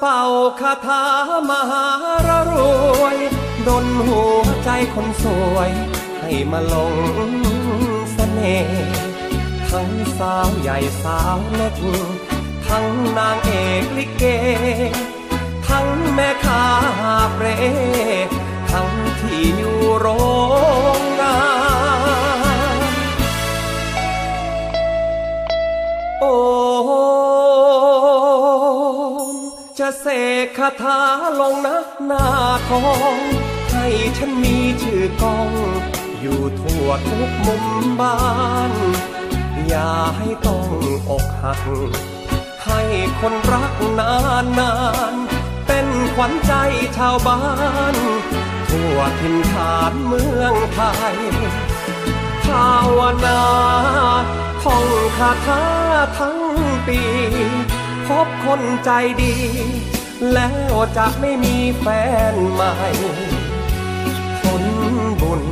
เป่าคาถามหารรวยดนหัวใจคนสวย ให้มาหลงเสน่ห์ทั้งสาวใหญ่สาวเล็ก ทั้งนางเอกลิเก ทั้งแม่ค้าหาบเร่ทั้งที่อยู่โรง จะเสกคาถาลงนักหน้าทอง ให้ฉันมีชื่อกอง อยู่ทั่วทุกมุมบ้าน อย่าให้ต้องอกหัก ให้คนรักนานนานเป็นขวัญใจชาวบ้าน ทั่วถิ่นฐานเมืองไทย ภาวนาท่องคาถาทั้งปี พบคนใจดี แล้วจะไม่มีแฟนใหม่ผลบุญ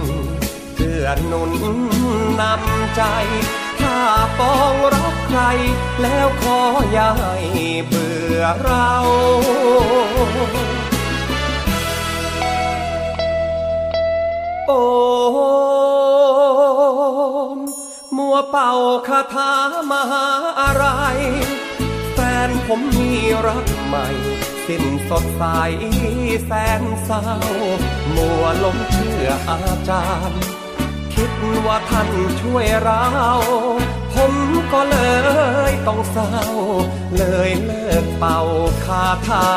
เกื้อหนุนนำใจ ถ้าปองรักใคร แล้วขออย่าให้เบื่อเราโอมมัวเป่าคาถามหาอะไร นผมมีรักใหม่ สิ้นสดใสแสนเศร้า มัวหลงเชื่ออาจารย์ คิดว่าท่านช่วยเรา ผมก็เลยต้องเศร้า เลยเลิกเป่าคาถา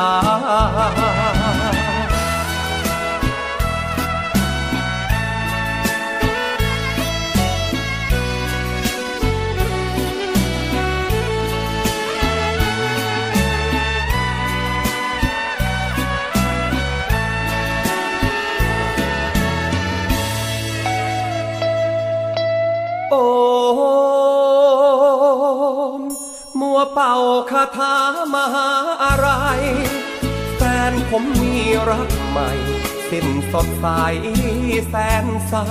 เป่าคาถามหาอะไร แฟนผมมีรักใหม่ สิ้นสดใสแสนเศร้า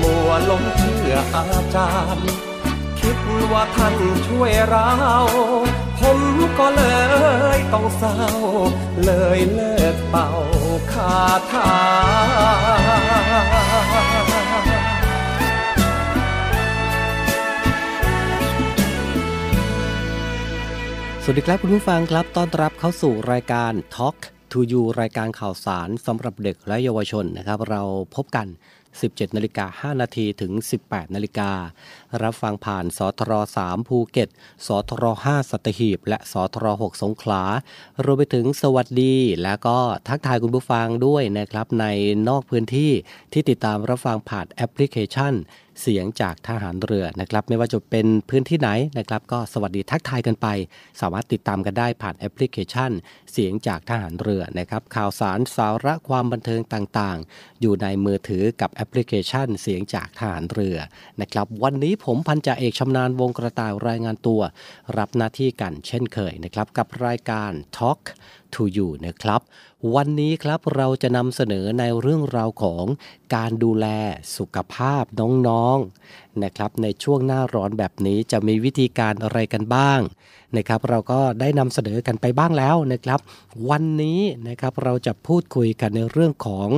มัวลงเชื่ออาจารย์ คิดว่าท่านช่วยเรา ผมก็เลยต้องเศร้า เลยเลิกเป่าคาถา สวัสดีครับคุณผู้ฟังครับ ต้อนรับเข้าสู่รายการ Talk to You รายการข่าวสารสำหรับเด็กและเยาวชนนะครับ เราพบกัน 17นาฬิกา5นาทีถึง 18นาฬิการับฟังผ่านสทร3ภูเก็ต สทร5สัตหีบ และสทร6สงขลารวมไปถึงสวัสดี และก็ทักทายคุณผู้ฟังด้วยนะครับในนอกพื้นที่ที่ติดตามรับฟังผ่านแอปพลิเคชัน เสียงจากทหารเรือนะครับ ไม่ว่าจะเป็นพื้นที่ไหนนะครับ ก็สวัสดีทักทายกันไป สามารถติดตามกันได้ผ่านแอปพลิเคชัน เสียงจากทหารเรือนะครับข่าวสารสาระความบันเทิงต่างๆ อยู่ในมือถือกับแอปพลิเคชันเสียงจากทหารเรือนะครับวันนี้ผมพันจ่าเอกชำนาญวงกระต่ายรายงานตัว รับหน้าที่กันเช่นเคยนะครับกับรายการ Talk to You นะครับ วันนี้ครับเราจะนำเสนอในเรื่องราวของการดูแลสุขภาพน้องๆนนะครับในช่วงหน้าร้อนแบบนี้จะมีวิธีการอะไรกันบ้างนะครับเราก็ได้นำเสนอกันไปบ้างแล้วนะครับ วันนี้นะครับเราจะพูดคุยกันในเรื่องของ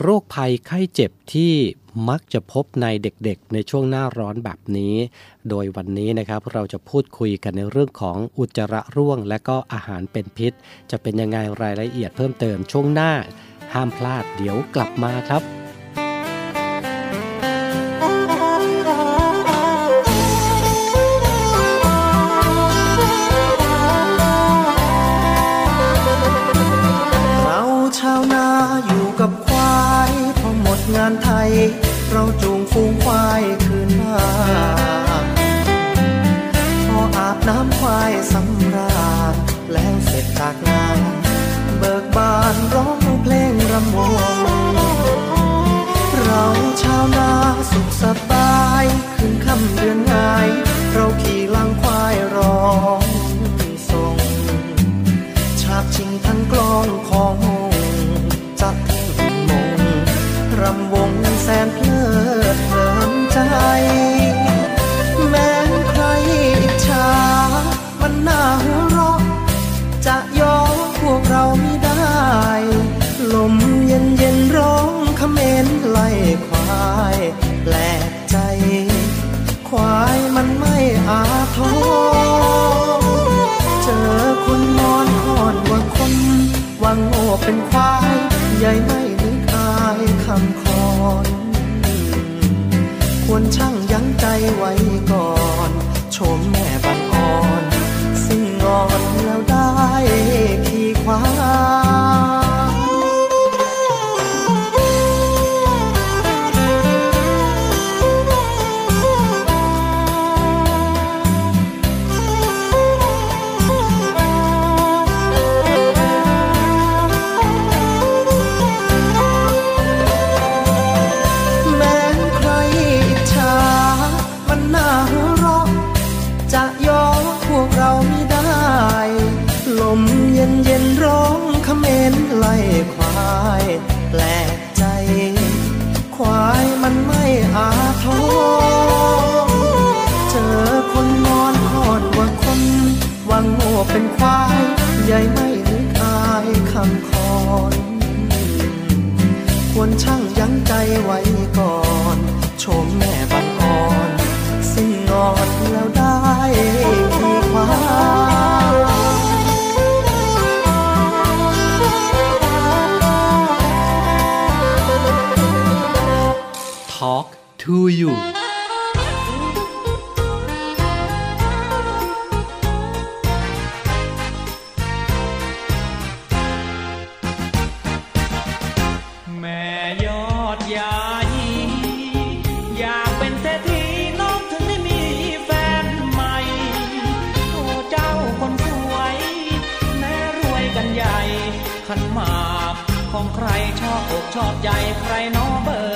โรคภัยไข้เจ็บที่มักจะพบในเด็กๆ ในช่วงหน้าร้อนแบบนี้ โดยวันนี้นะครับเราจะพูดคุยกันในเรื่องของอุจจาระร่วง และก็อาหารเป็นพิษ จะเป็นยังไงรายละเอียดเพิ่มเติมช่วงหน้า ห้ามพลาดเดี๋ยวกลับมาครับ เราจูงฟูงควายคืนมาพออาบน้ำควายสำราญแล้วเสร็จจากงานเบิกบานร้องเพลงรำวง เราชาวนาสุขสบายคืนค่ำเดือนง่าย เราขี่ลังควายร้องส่งชาบชิงทั้งกลองของ ใว้ก่อน ชม ขันหมาก ของใครชอบอกชอบใจใครน้อเบอร์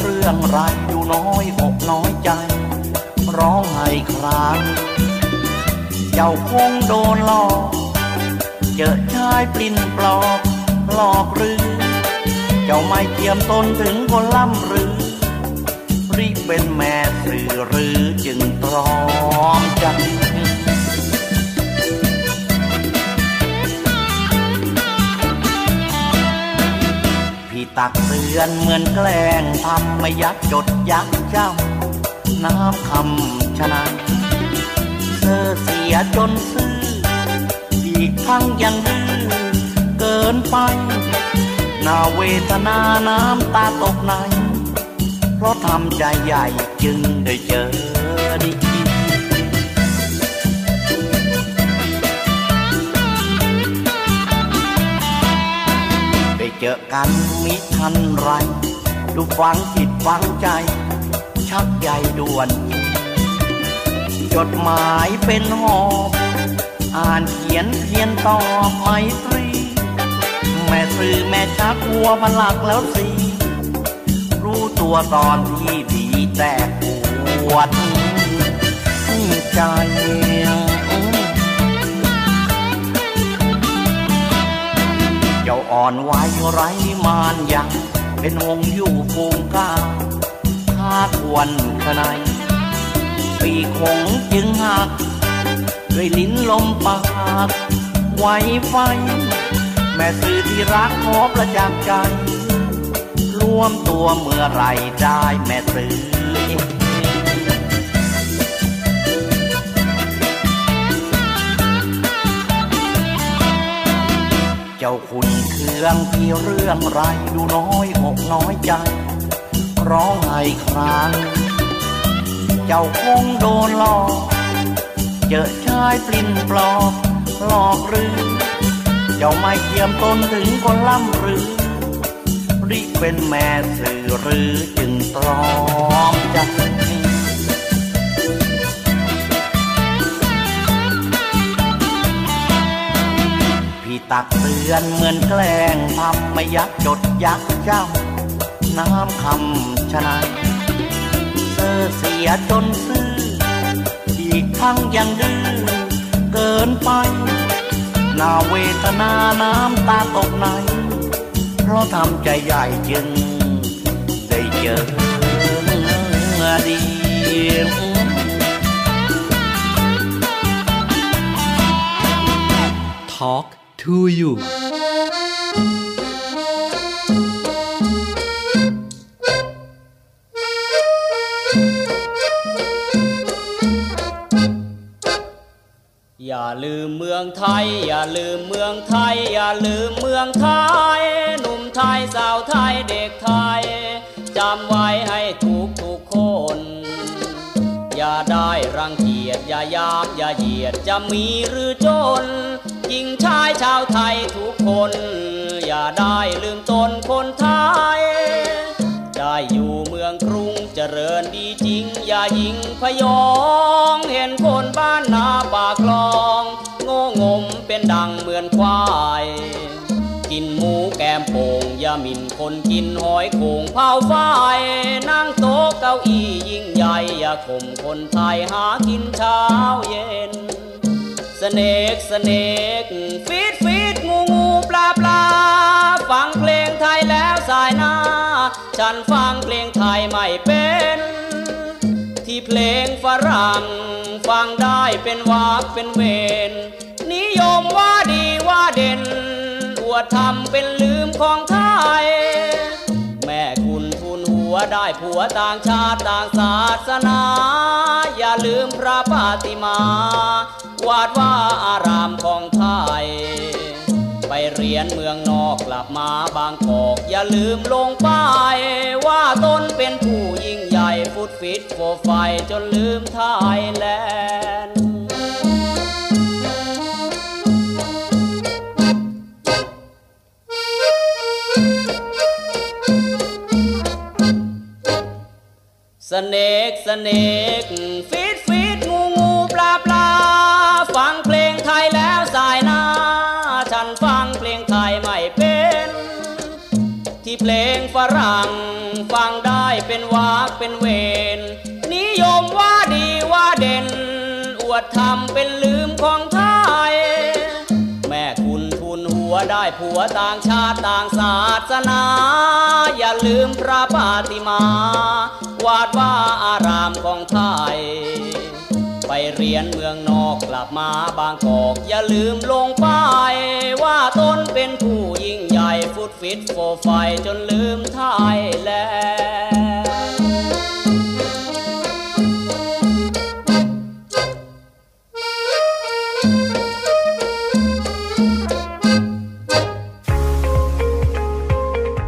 เรื่องไรอยู่น้อยอกน้อยใจ ร้องไห้ครางเจ้าคงโดนหลอก เจอชายปลิ้นปลอกหลอกหรือ เจ้าไม่เทียมตนถึงคนล่ำหรือ รีบเป็นแม่สื่อหรือจึงตรอมใจ ตักเตือนเหมือนแกล้งทำไม่ยักจดยักจำน้ำคำชนะเธอเสียจนซื่ออีกทั้งยังดื้อเกินไปนาเวทนาน้ำตาตกใน เพราะทำใจใหญ่จึงได้เจอดี เจอกันมิทันไร ดูฟังจิตฟังใจ ชักใยด่วน จดหมายเป็นหอบอ่านเขียนเพียนตอบไมตรี แม่ซื้อแม่ชักหัวพลักแล้วสิ รู้ตัวตอนที่ดีแต่ปวดใจ อ่อนไหวไร้มานยังเป็นวงอยู่ฟูงก้าถ้าควรขนายปีคงจึงหักด้วยลิ้นลมปากไหวไฟ แม่สื่อที่รักขอประจักษ์ใจรวมตัวเมื่อไรได้แม่สื่อ รื่องที่เรื่องไรดูน้อยอกน้อยใจ ร้องไห้ครางเจ้าคงโดนหลอก เจอชายปลิ้นปลอกหลอกหรือ เจ้าไม่เทียมตนถึงคนล่ำหรือริเป็นแม่สื่อหรือจึงตรอมใจ ตักเตือนเหมือนแกล้งทำไม่ยักจดยักเจ้า น้ำคำชนะเธอเสียจนซื่อ อีกทั้งยังดื้อเกินไปนาเวทนาน้ำตาตกใน เพราะทำใจใหญ่จึง ได้เจอดี Talk to you อย่าลืมเมืองไทย อย่าลืมเมืองไทย อย่าลืมเมืองไทย หนุ่มไทยสาวไทยเด็กไทยจำไว้ให้ทุกทุกคน อย่าได้รังเกียจอย่ายามอย่าเหยียดจะมีหรือจน หญิงชายชาวไทยทุกคน อย่าได้ลืมตนคนไทย ได้อยู่เมืองกรุงเจริญดีจริง อย่ายิงพยอง เห็นคนบ้านนาปากคลอง โง่งมเป็นดังเหมือนควายกินหมูแกมโป่งยามินคนกินหอยโขงเผาไฟนั่งโต๊ะเก้าอี้ยิ่งใหญ่ อย่าข่มคนไทยหากินเช้าเย็น สเนกสเนกฟีดฟีดงูงูปลาปลาฟังเพลงไทยแล้วสายหน้า ฉันฟังเพลงไทยไม่เป็น ที่เพลงฝรั่งฟังได้เป็นวากเป็นเวนนิยมว่าดีว่าเด่นอวดทำเป็นลืมของไทย แม่คุณ วได้ผัวต่างชาติต่างศาสนา อย่าลืมพระปาติมา วาดว่าอารามของไทย ไปเรียนเมืองนอกกลับมาบางกอก อย่าลืมลงป้ายว่าตนเป็นผู้ยิ่งใหญ่ฟุตฟิตโฟไฟจนลืมไทยแลนด์ เนกสเนกฟีดฟีดงูงูปลาปลาฟังเพลงไทยแล้วสายหน้า ฉันฟังเพลงไทยไม่เป็น ที่เพลงฝรั่งฟังได้เป็นวากเป็นเวนนิยมว่าดีว่าเด่น อวดทำเป็นลืมของไทย วได้ผัวต่างชาติต่างศาสนา อย่าลืมพระปาติมา วาดว่าอารามของไทย ไปเรียนเมืองนอกกลับมาบางกอก อย่าลืมลงป้ายว่าตนเป็นผู้ยิ่งใหญ่ฟุตฟิตโฟไฟจนลืมไทยแลน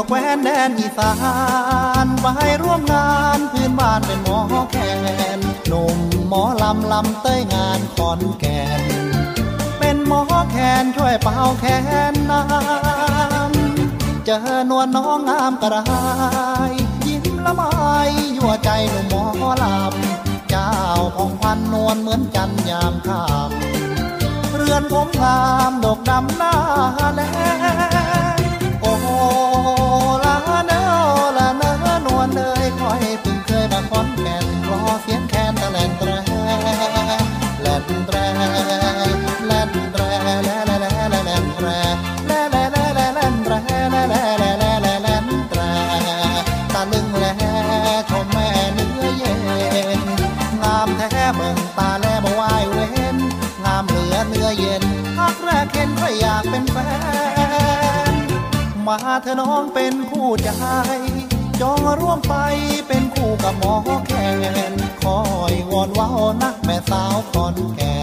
วแคว้นแดนอีสานไปร่วมงานพื้นบ้านเป็นหมอแคนหนุ่มหมอลำลำเต้ยงานขอนแก่นเป็นหมอแคนช่วยเป่าแคนน้ำเจอนวลน้องงามกระไรยิ้มละไมยั่วใจหนุ่มหมอลำเจ้าของพันนวลเหมือนจันยามค่ำเรือนผมงามดกดำหน้าแล เสียงแคนตะแลนแตรแลนแตรแลนแตรแลแลแลแลแลนแตรแลแลแลแลแลนแตรแลแลแลแลแลแลนแตรตาลึงแลชมแม่เนื้อเย็นงามแท้เบิ่งตาแลบ่ไหวเว้นงามเหลือเนื้อเย็นพักแรกเห็นก็อยากเป็นแฟนมาเธอน้องเป็นคู่ใจจองร่วมไปเป็น กับหมอแคนคอยวอนว้านักแม่สาวคอนแก่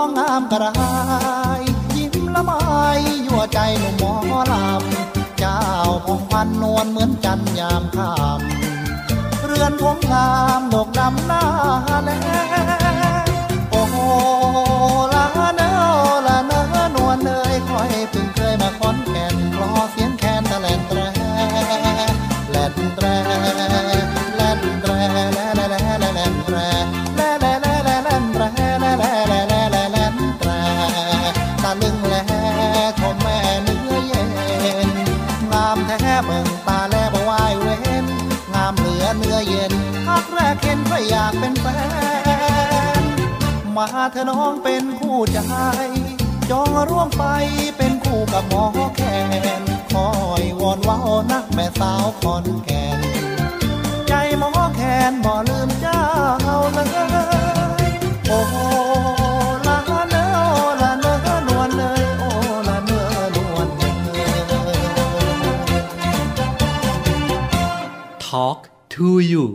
องงามกระไรยิ้มละไมยั่วใจหนุ่มหมอลำเจ้าของพันนวลเหมือนจันยามค่ำเรือนผมงามดอกดำหน้า เธอน้องเป็นคู่ใจ จองร่วมไปเป็นคู่กับหมอแคนคอยวอนว้านักแม่สาวคอนแก่นใจหมอแคนบ่ลืมเจ้าเลยโอ้ละเนอละเนอนวลเลยโอ้ละเนอนวลเลย Talk to you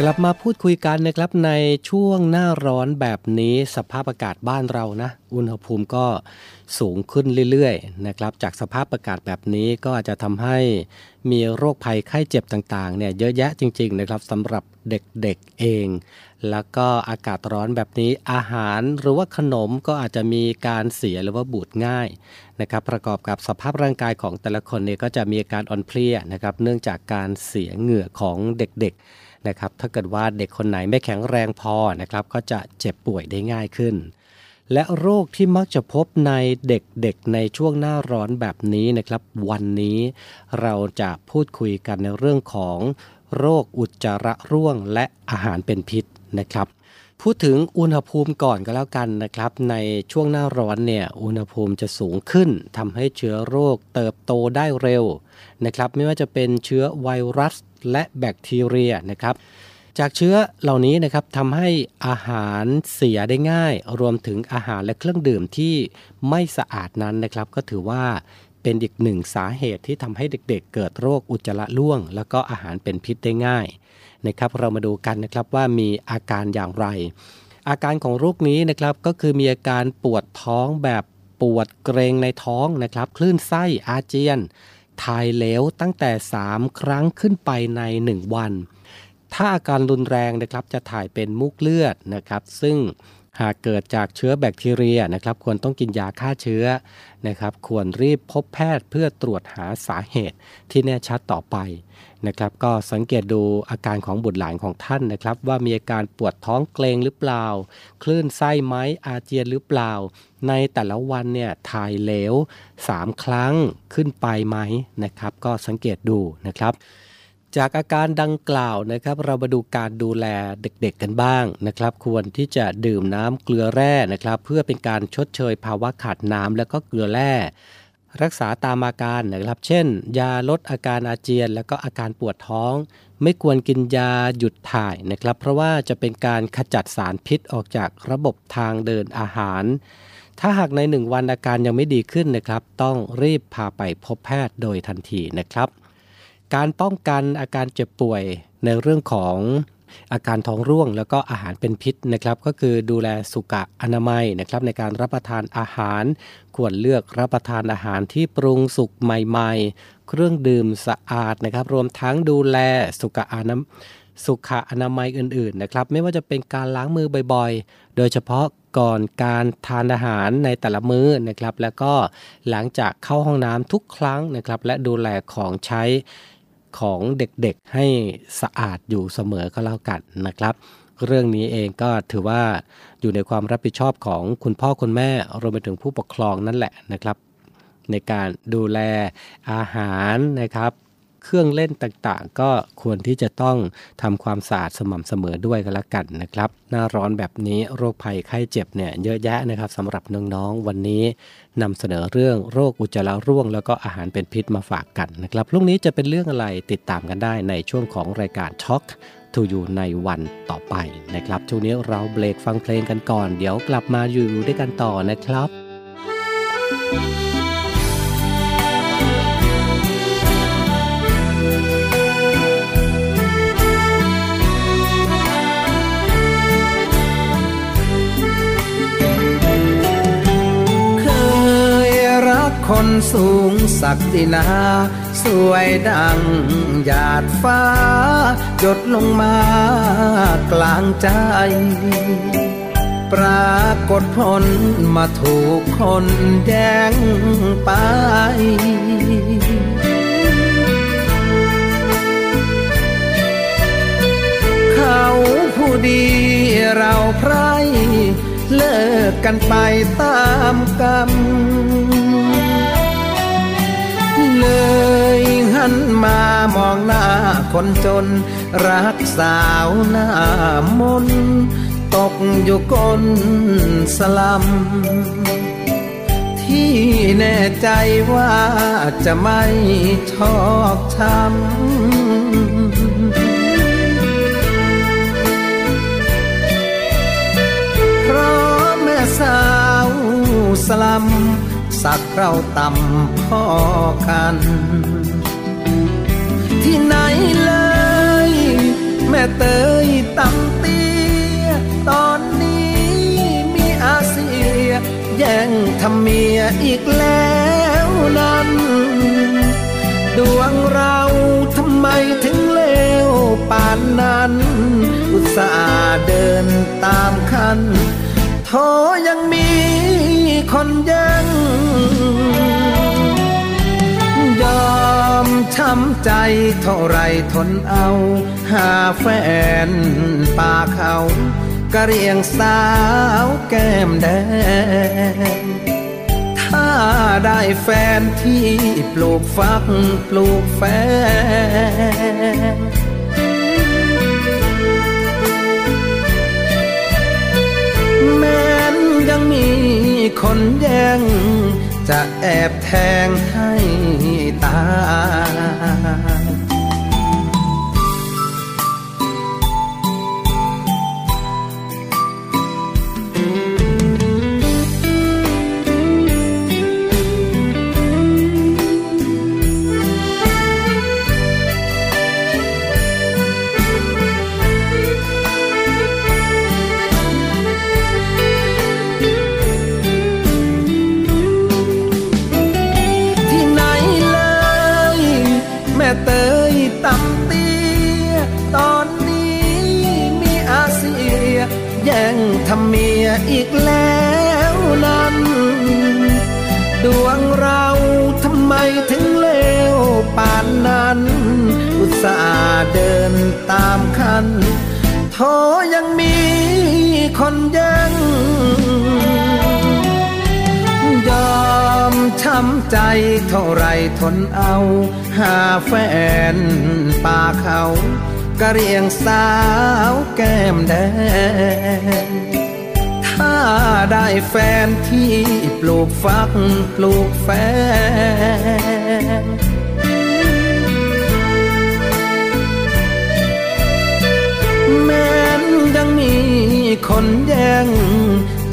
กลับมาพูดคุยกันนะครับในช่วงหน้าร้อนแบบนี้สภาพอากาศบ้านเรานะอุณหภูมิก็สูงขึ้นเรื่อยๆนะครับจากสภาพอากาศแบบนี้ก็อาจจะทำให้มีโรคภัยไข้เจ็บต่างๆเนี่ยเยอะแยะจริงๆนะครับสำหรับเด็กๆเอง แล้วก็อากาศร้อนแบบนี้อาหารหรือว่าขนมก็อาจจะมีการเสียหรือว่าบูดง่ายนะครับประกอบกับสภาพร่างกายของแต่ละคนเนี่ยก็จะมีอาการอ่อนเพลียนะครับเนื่องจากการเสียเหงื่อของเด็กๆ นะครับถ้าเกิดว่าเด็กคนไหนไม่แข็งแรงพอนะครับก็จะเจ็บป่วยได้ง่ายขึ้น และโรคที่มักจะพบในเด็กๆในช่วงหน้าร้อนแบบนี้นะครับ วันนี้เราจะพูดคุยกันในเรื่องของโรคอุจจาระร่วงและอาหารเป็นพิษนะครับพูดถึงอุณหภูมิก่อนก็แล้วกันนะครับ ในช่วงหน้าร้อนเนี่ยอุณหภูมิจะสูงขึ้นทำให้เชื้อโรคเติบโตได้เร็วนะครับ ไม่ว่าจะเป็นเชื้อไวรัส และแบคทีเรียนะครับ จากเชื้อเหล่านี้นะครับทำให้อาหารเสียได้ง่าย รวมถึงอาหารและเครื่องดื่มที่ไม่สะอาดนั้นนะครับ ก็ถือว่าเป็นอีกหนึ่งสาเหตุที่ทำให้เด็กๆ เกิดโรคอุจจาระร่วง แล้วก็อาหารเป็นพิษได้ง่ายนะครับ เรามาดูกันนะครับว่ามีอาการอย่างไร อาการของโรคนี้นะครับก็คือมีอาการปวดท้องแบบปวดเกรงในท้องนะครับ คลื่นไส้อาเจียน ถ่ายเหลวตั้งแต่ 3 ครั้งขึ้นไปใน 1 วัน ถ้าอาการรุนแรงนะครับจะถ่ายเป็นมุกเลือดนะครับ ซึ่ง หากเกิดจากเชื้อแบคทีเรียนะครับควรต้องกินยาฆ่าเชื้อนะครับควรรีบพบแพทย์เพื่อตรวจหาสาเหตุที่แน่ชัดต่อไปนะครับก็สังเกตดูอาการของบุตรหลานของท่านนะครับ ว่ามีอาการปวดท้องเกรงหรือเปล่า คลื่นไส้ไหมอาเจียนหรือเปล่า ในแต่ละวันเนี่ยถ่ายเหลว 3 ครั้งขึ้นไปไหมนะครับ ก็สังเกตดูนะครับ จากอาการดังกล่าวนะครับ เรามาดูการดูแลเด็กๆกันบ้างนะครับ ควรที่จะดื่มน้ำเกลือแร่นะครับ เพื่อเป็นการชดเชยภาวะขาดน้ำและก็เกลือแร่รักษาตามอาการนะครับ เช่น ยาลดอาการอาเจียน แล้วก็อาการปวดท้อง ไม่ควรกินยาหยุดถ่ายนะครับ เพราะว่าจะเป็นการขจัดสารพิษออกจากระบบทางเดินอาหาร ถ้าหากในหนึ่งวันอาการยังไม่ดีขึ้นนะครับ ต้องรีบพาไปพบแพทย์โดยทันทีนะครับ การป้องกันอาการเจ็บป่วยในเรื่องของอาการท้องร่วง แล้วก็อาหารเป็นพิษนะครับก็คือดูแลสุขอนามัยนะครับในการรับประทานอาหาร ควรเลือกรับประทานอาหารที่ปรุงสุกใหม่ๆ เครื่องดื่มสะอาดนะครับ รวมทั้งดูแลสุขอนาสุขอนามัยอื่นๆนะครับไม่ว่าจะเป็นการล้างมือบ่อยๆ โดยเฉพาะก่อนการทานอาหารในแต่ละมื้อนะครับ แล้วก็หลังจากเข้าห้องน้ำทุกครั้งนะครับ และดูแลของใช้ ของเด็กๆให้สะอาดอยู่เสมอก็แล้วกันนะครับ เรื่องนี้เองก็ถือว่าอยู่ในความรับผิดชอบของคุณพ่อคุณแม่รวมไปถึงผู้ปกครองนั่นแหละนะครับ ในการดูแลอาหารนะครับ เครื่องเล่นต่างๆ ก็ควรที่จะต้องทำความสะอาดสม่ำเสมอด้วยกันละกันนะครับ หน้าร้อนแบบนี้โรคภัยไข้เจ็บเนี่ยเยอะแยะนะครับสำหรับน้องๆวันนี้ นำเสนอเรื่องโรคอุจจาระร่วง แล้วก็อาหารเป็นพิษมาฝากกันนะครับพรุ่งนี้จะเป็นเรื่องอะไรติดตามกันได้ในช่วงของรายการ Talk to You ในวันต่อไปนะครับ ช่วงนี้เราเบรกฟังเพลงกันก่อน เดี๋ยวกลับมาอยู่ด้วยกันต่อนะครับเค คนสูงศักดินา สวยดังหยาดฟ้า หยดลงมากลางใจ ปรากฏผลมาถูกคนแย่งไปเขาผู้ดีเราไพรเลิกกันไปตามกรรม เลยหันมามองหน้าคนจน รักสาวหน้ามน ตกอยู่ก้นสลัม ที่แน่ใจว่าจะไม่ชอกช้ำเพราะแม่สาวสลัม สักเราต่ำพ่อกัน ที่ไหนเลย แม่เตยต่ำเตี้ย ตอนนี้มีอาเซีย แย่งทำเมียอีกแล้วนั้น ดวงเราทำไมถึงเลวป่านนั้น อุตส่าห์เดินตามคันโทยังมี คนยังยอมช้ำใจเท่าไรทนเอา หาแฟนป่าเขากะเรียงสาวแก้มแดง ถ้าได้แฟนที่ปลูกฟักปลูกแฟน คนแย่ง จะแอบแทงให้ตาย ป่านนั้น อุตส่าห์เดินตามคันโทยังมีคนยังยอมช้ำใจเท่าไรทนเอา หาแฟนป่าเขากะเรียงสาวแก้มแดง ถ้าได้แฟนที่ปลูกฟักปลูกแฟน แม้นยังมีคนแย่ง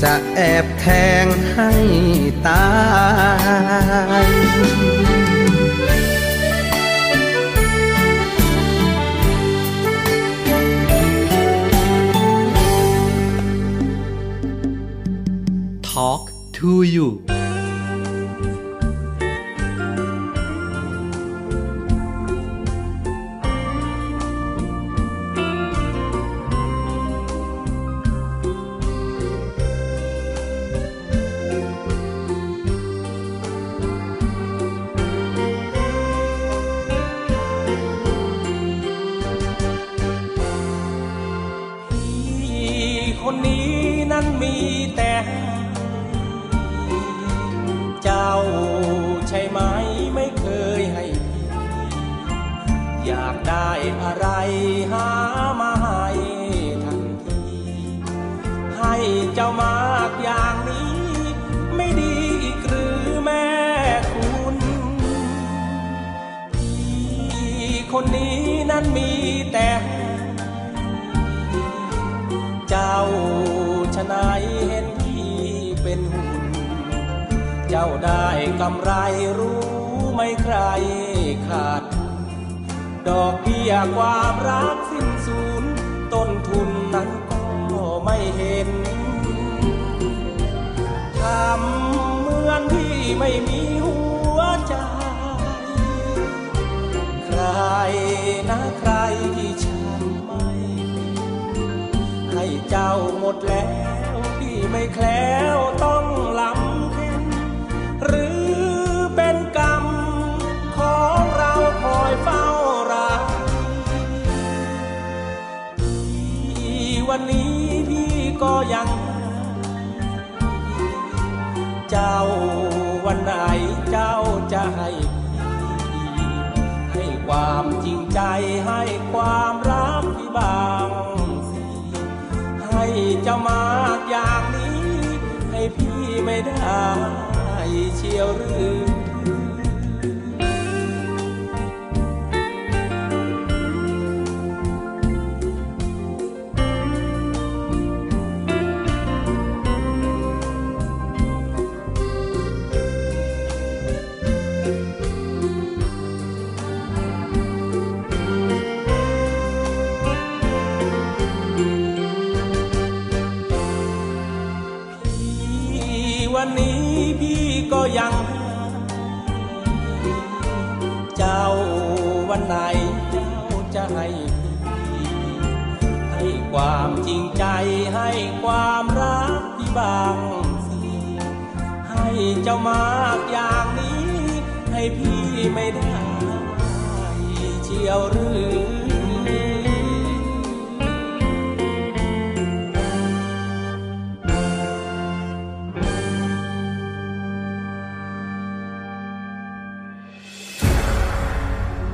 จะแอบแทงให้ตาย Talk to you อะไรหามาให้ทันที ให้เจ้ามากอย่างนี้ ไม่ดีอีกหรือแม่คุณพี่คนนี้นั้นมีแต่เจ้าชะนายเห็นพี่เป็นหุ่น เจ้าได้กำไรรู้ไม่ใครขาด ดอกเบี้ยความรักสิ้นสูญต้นทุนนั้นก็ไม่เห็นทำเหมือนพี่ไม่มีหัวใจ ใครนะใครที่ฉันไม่ให้เจ้าหมดแล้วพี่ไม่แคล้ว เจ้า วันไหนเจ้าจะให้พี่ให้ความจริงใจให้ความรักที่บางสิให้เจ้ามากอย่างนี้ ให้พี่ไม่ได้เชียวหรือ วันไหนเจ้าจะให้พี่ให้ความจริงใจให้ความรักที่บางสิให้เจ้ามากอย่างนี้ ให้พี่ไม่ได้เชียวหรือ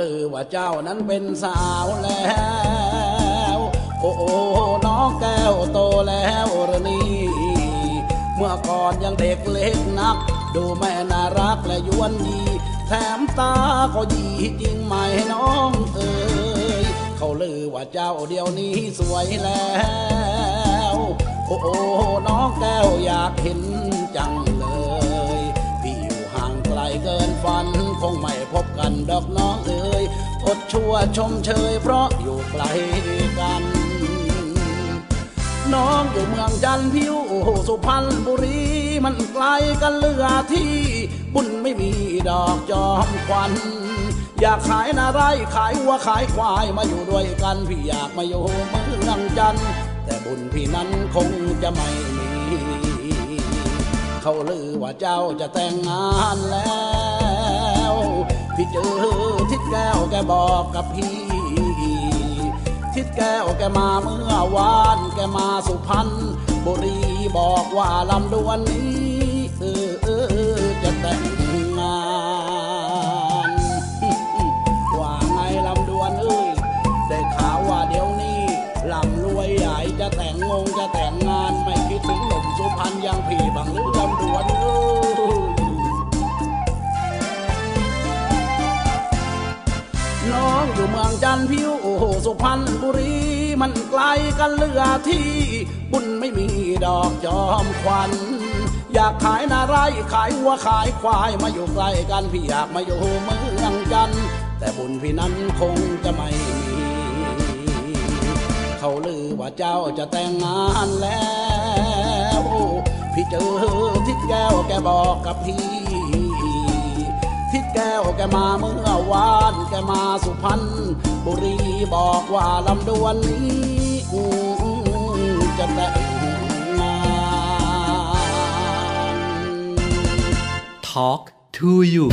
ลือว่าเจ้านั้นเป็นสาวแล้ว โอ้โอ้น้องแก้วโตแล้วรนี่เมื่อก่อนยังเด็กเล็กนัก ดูแม่น่ารักและยวนยีแถมตาก็ยีจริงไหมน้องเอ๋ยเขาลือว่าเจ้าเดียวนี้สวยแล้ว โอ้โอ้น้องแก้วอยากเห็นจังเลย พี่อยู่ห่างไกลเกินฝัน งไม่พบกันดอกน้องเอ๋ยอดชั่วชมเชย เพราะอยู่ไกลกัน น้องอยู่เมืองจันท์พิวสุพรรณบุรีมันไกลกันเลือที่บุญไม่มีดอกจอมควันอยากขายนาไรขายวัวขายควายมาอยู่ด้วยกันพี่อยากมาอยู่เมืองจันท์แต่บุญพี่นั้นคงจะไม่มี เขาลือว่าเจ้าจะแต่งงานแล้ว พี่เจอทิดแก้วแกบอกกับพี่ ทิดแก้วแกมาเมื่อวาน แกมาสุพรรณบุรีบอกว่าลำดวนนี้ จันทร์พิวสุพรรณบุรี มันไกลกันเหลือที่ บุญไม่มีดอกจอมควัน อยากขายนาไรขายวัวขายควายมาอยู่ใกล้กันพี่อยากมาอยู่เมืองจันแต่บุญพี่นั้นคงจะไม่มี เขาลือว่าเจ้าจะแต่งงานแล้ว พี่เจอทิดแก้วแกบอกกับพี่ทิดแก้วแกมาเมื่อวานแกมาสุพรรณ บุรีบอกว่าลำดวนนี้จะแต่งงาน Talk to you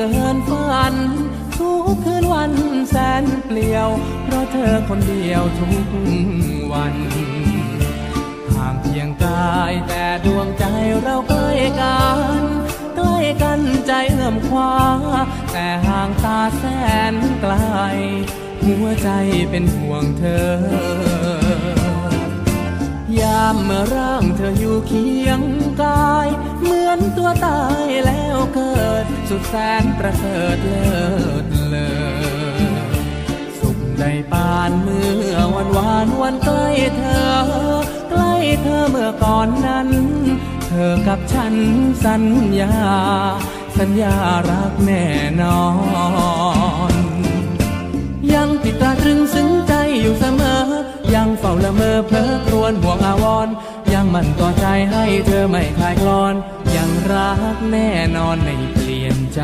เกินฝัน ทุกคืนวันแสนเปลี่ยว เพราะเธอคนเดียวทุกวันห่างเพียงกายแต่ดวงใจเราใกล้กันใกล้กันใจเอื้อมคว้า แต่ห่างตาแสนไกล หัวใจเป็นห่วงเธอยามเมื่อร่างเธออยู่เคียงกาย เหมือนตัวตายแล้วเกิด สุดแสนประเสริฐเลิศเลอปานเมื่อวันวานวันใกล้เธอ ใกล้เธอเมื่อก่อนนั้น เธอกับฉันสัญญา สัญญารักแน่นอน ยังติดตาตรึงซึ้งใจอยู่เสมอ ยังเฝ้าละเมอเพลอครวญห่วงอาวรณ์ ยังมันต่อใจให้เธอไม่คลายคลอน ยังรักแน่นอนไม่เปลี่ยนใจ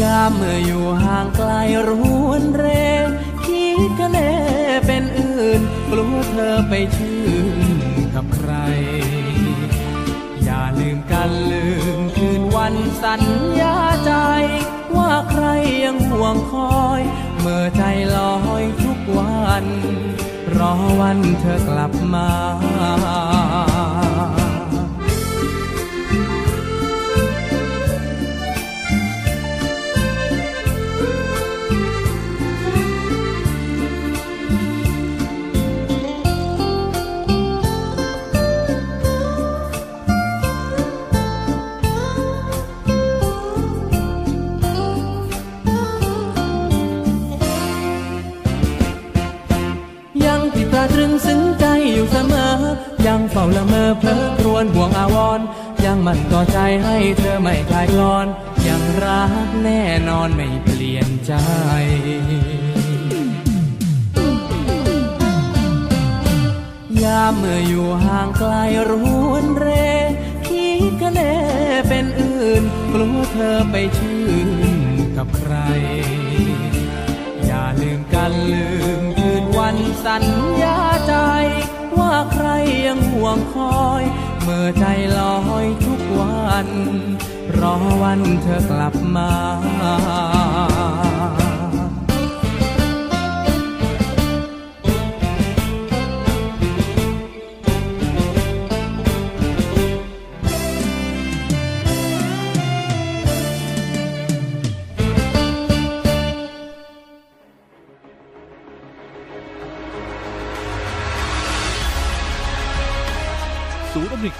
ยามเมื่ออยู่ห่างไกลรวนเรคิดกันแน่เป็นอื่นกลัวเธอไปชื่นกับใคร อย่าลืมกันลืมคืนวันสัญญาใจ ว่าใครยังห่วงคอย เมื่อใจลอยทุกวัน รอวันเธอกลับมา วญห่วงอาวร ยังมันต่อใจให้เธอไม่คลายคลอน ยังรักแน่นอนไม่เปลี่ยนใจยามเมื่ออยู่ห่างไกลรวนเร คิดกันแน่เป็นอื่น กลัวเธอไปชื่นกับใคร อย่าลืมกันลืมคืนวันสัญญาใจ ว่าใครยังห่วงคอย เมื่อใจลอยทุกวัน รอวันเธอกลับมา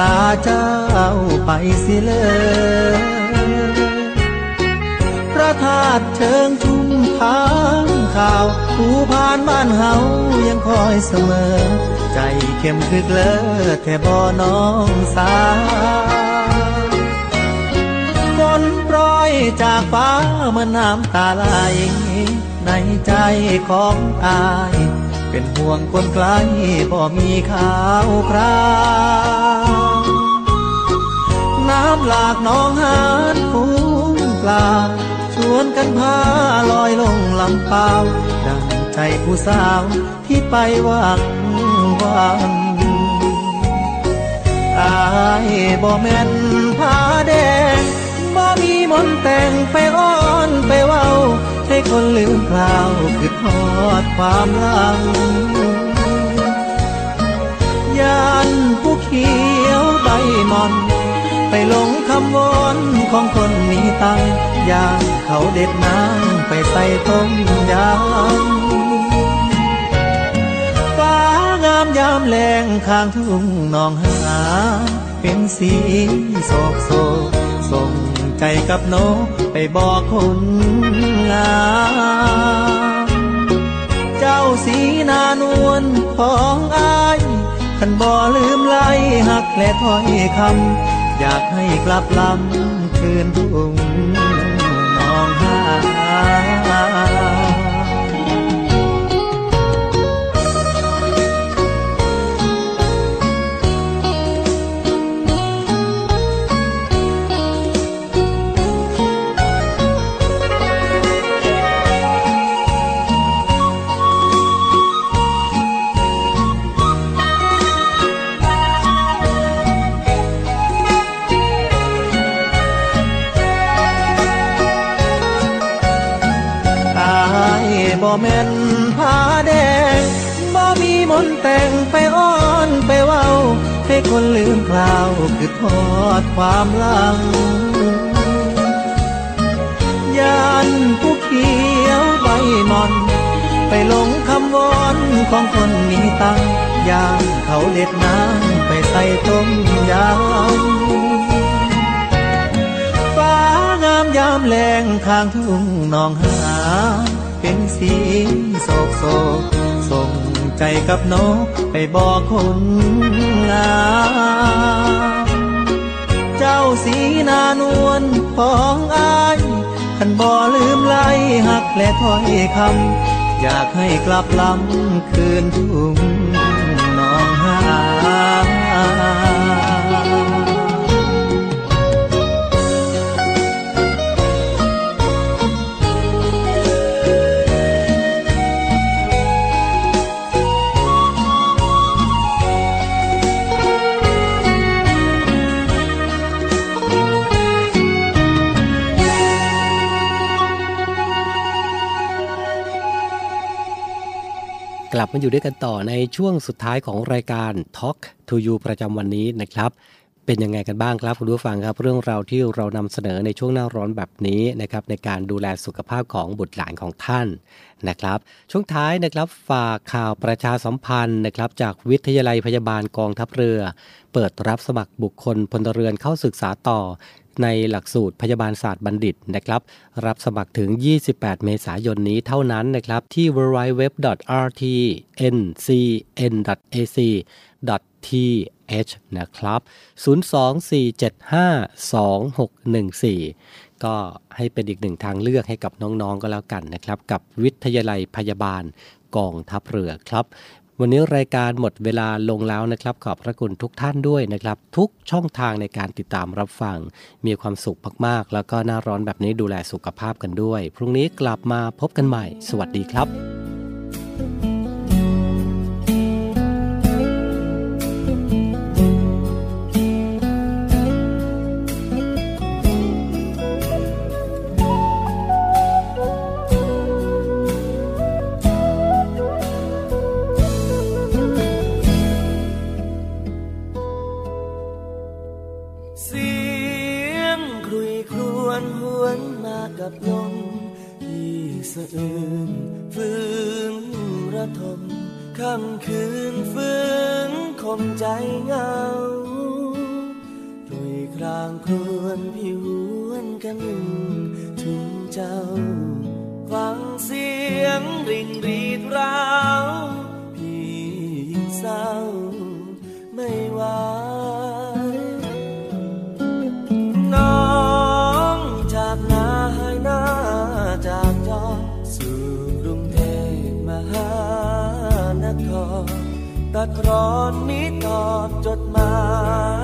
ตาเจ้าไปสิเลยพระธาตุเชิงทุ่มทางข่าวผู้ผ่านบ้านเฮายังคอยเสมอ ใจเข้มคึกเลอแท่บ่น้องสาวฝนโปรยจากฟ้าเมื่อน้ำตาไหลในใจของอาย เป็นห่วงคนไกลบ่มีข่าวคราว หลากน้องหานฟูงปลาชวนกันพาลอยลงลำเปล่าดังใจผู้สาวที่ไปวังวังอายบ่แม่นผ้าแดงบ่มีมนแต่งไปอ้อนไปเว้า ให้คนลืมคราวคือทอดความหลังยันผู้เขียวใบมอน ไปหลงคำวอนของคนมีตังอย่างเขาเด็ดน้ำไปใส่ต้มยำฟ้างามยามแรงข้างทุ่งนองหา เป็นสีโศกโศกส่งใจกับโนไปบอกคนงามเจ้าสีนานวลของอายขันบ่ลืมไล่หักและถ้อยคำ อยากให้กลับลำคืนทุ่ง บ่แม่นผ้าแดงบ่มีมนต์แต่งไปอ้อนไปเว้า ให้คนลืมคราวคือทอดความลังยานผู้เขียวใบมอน ไปหลงคำวอนของคนมีตังยานเขาเด็ดน้ำไปใส่ต้มยำฟ้างามยามแรงข้างทุ่งนองหา เป็นสีโศกโศกส่งใจกับนกไปบอกคนงามเจ้าสีนานวลของอายขันบ่ลืมไล่หักและถ้อยคำอยากให้กลับลำคืนทุ่ง ลับมาอยู่ด้วยกันต่อในช่วงสุดท้ายของรายการ Talk to You ประจำวันนี้นะครับ เป็นยังไงกันบ้างครับคุณผู้ฟังครับ เรื่องราวที่เรานำเสนอในช่วงหน้าร้อนแบบนี้นะครับในการดูแลสุขภาพของบุตรหลานของท่านนะครับ ช่วงท้ายนะครับฝากข่าวประชาสัมพันธ์นะครับจากวิทยาลัยพยาบาลกองทัพเรือ เปิดรับสมัครบุคคลพลเรือนเข้าศึกษาต่อ ในหลักสูตรพยาบาลศาสตร์บัณฑิตนะครับ รับสมัครถึง 28 เมษายนนี้เท่านั้นนะครับ ที่ www.rtncn.ac.th นะครับ 024752614 ก็ให้เป็นอีกหนึ่งทางเลือกให้กับน้องๆก็แล้วกันนะครับ กับวิทยาลัยพยาบาลกองทัพเรือครับ วันนี้รายการหมดเวลาลงแล้วนะครับ ขอบพระคุณทุกท่านด้วยนะครับ ทุกช่องทางในการติดตามรับฟัง มีความสุขมากๆ แล้วก็หน้าร้อนแบบนี้ดูแลสุขภาพกันด้วย พรุ่งนี้กลับมาพบกันใหม่ สวัสดีครับ บลมที่สะอื้นฟื้นระทมค่ำคืนฟื้นคมใจเงาลุยครางครวนผิววนกันหนึ่งถึงเจ้า ฟังเสียงริ่งรีดร้าว พี่เศร้าไม่ไหว ตัดร้อนมิตอบจดหมาย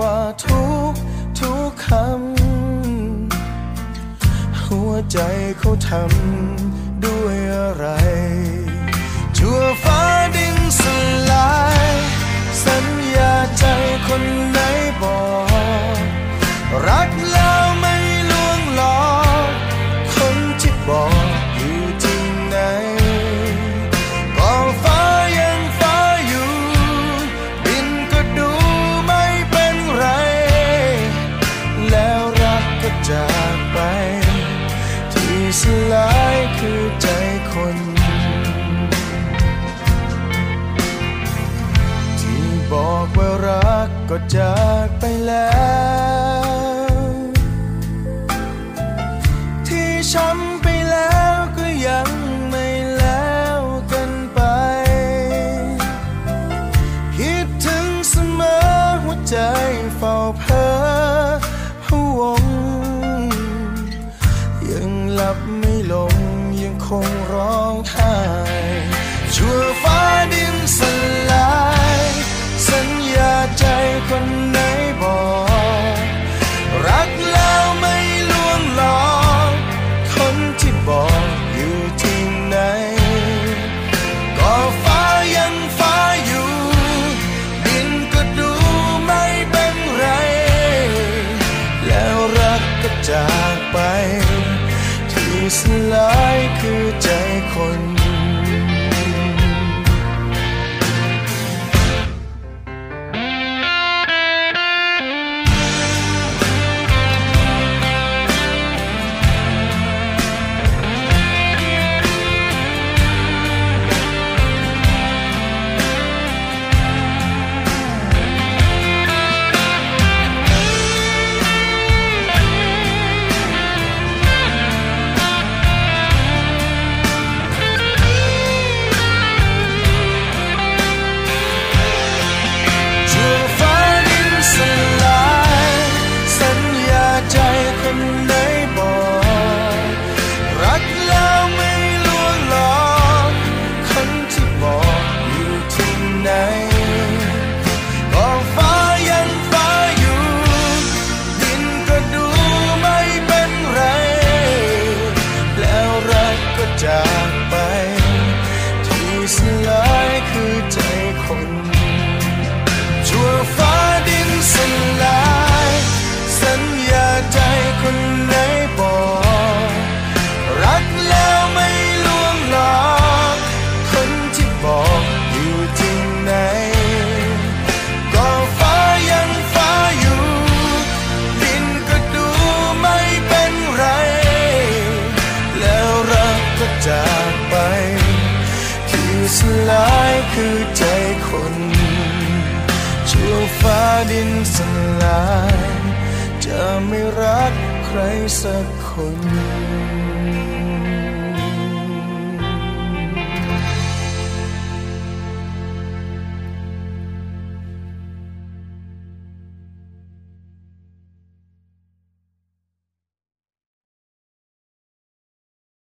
ว่าทุกทุกคำ หัวใจเขาทำด้วยอะไร ชั่วฟ้าดินสลาย สัญญาใจคนไหนบอก รักแล้ว ก็จากไปแล้ว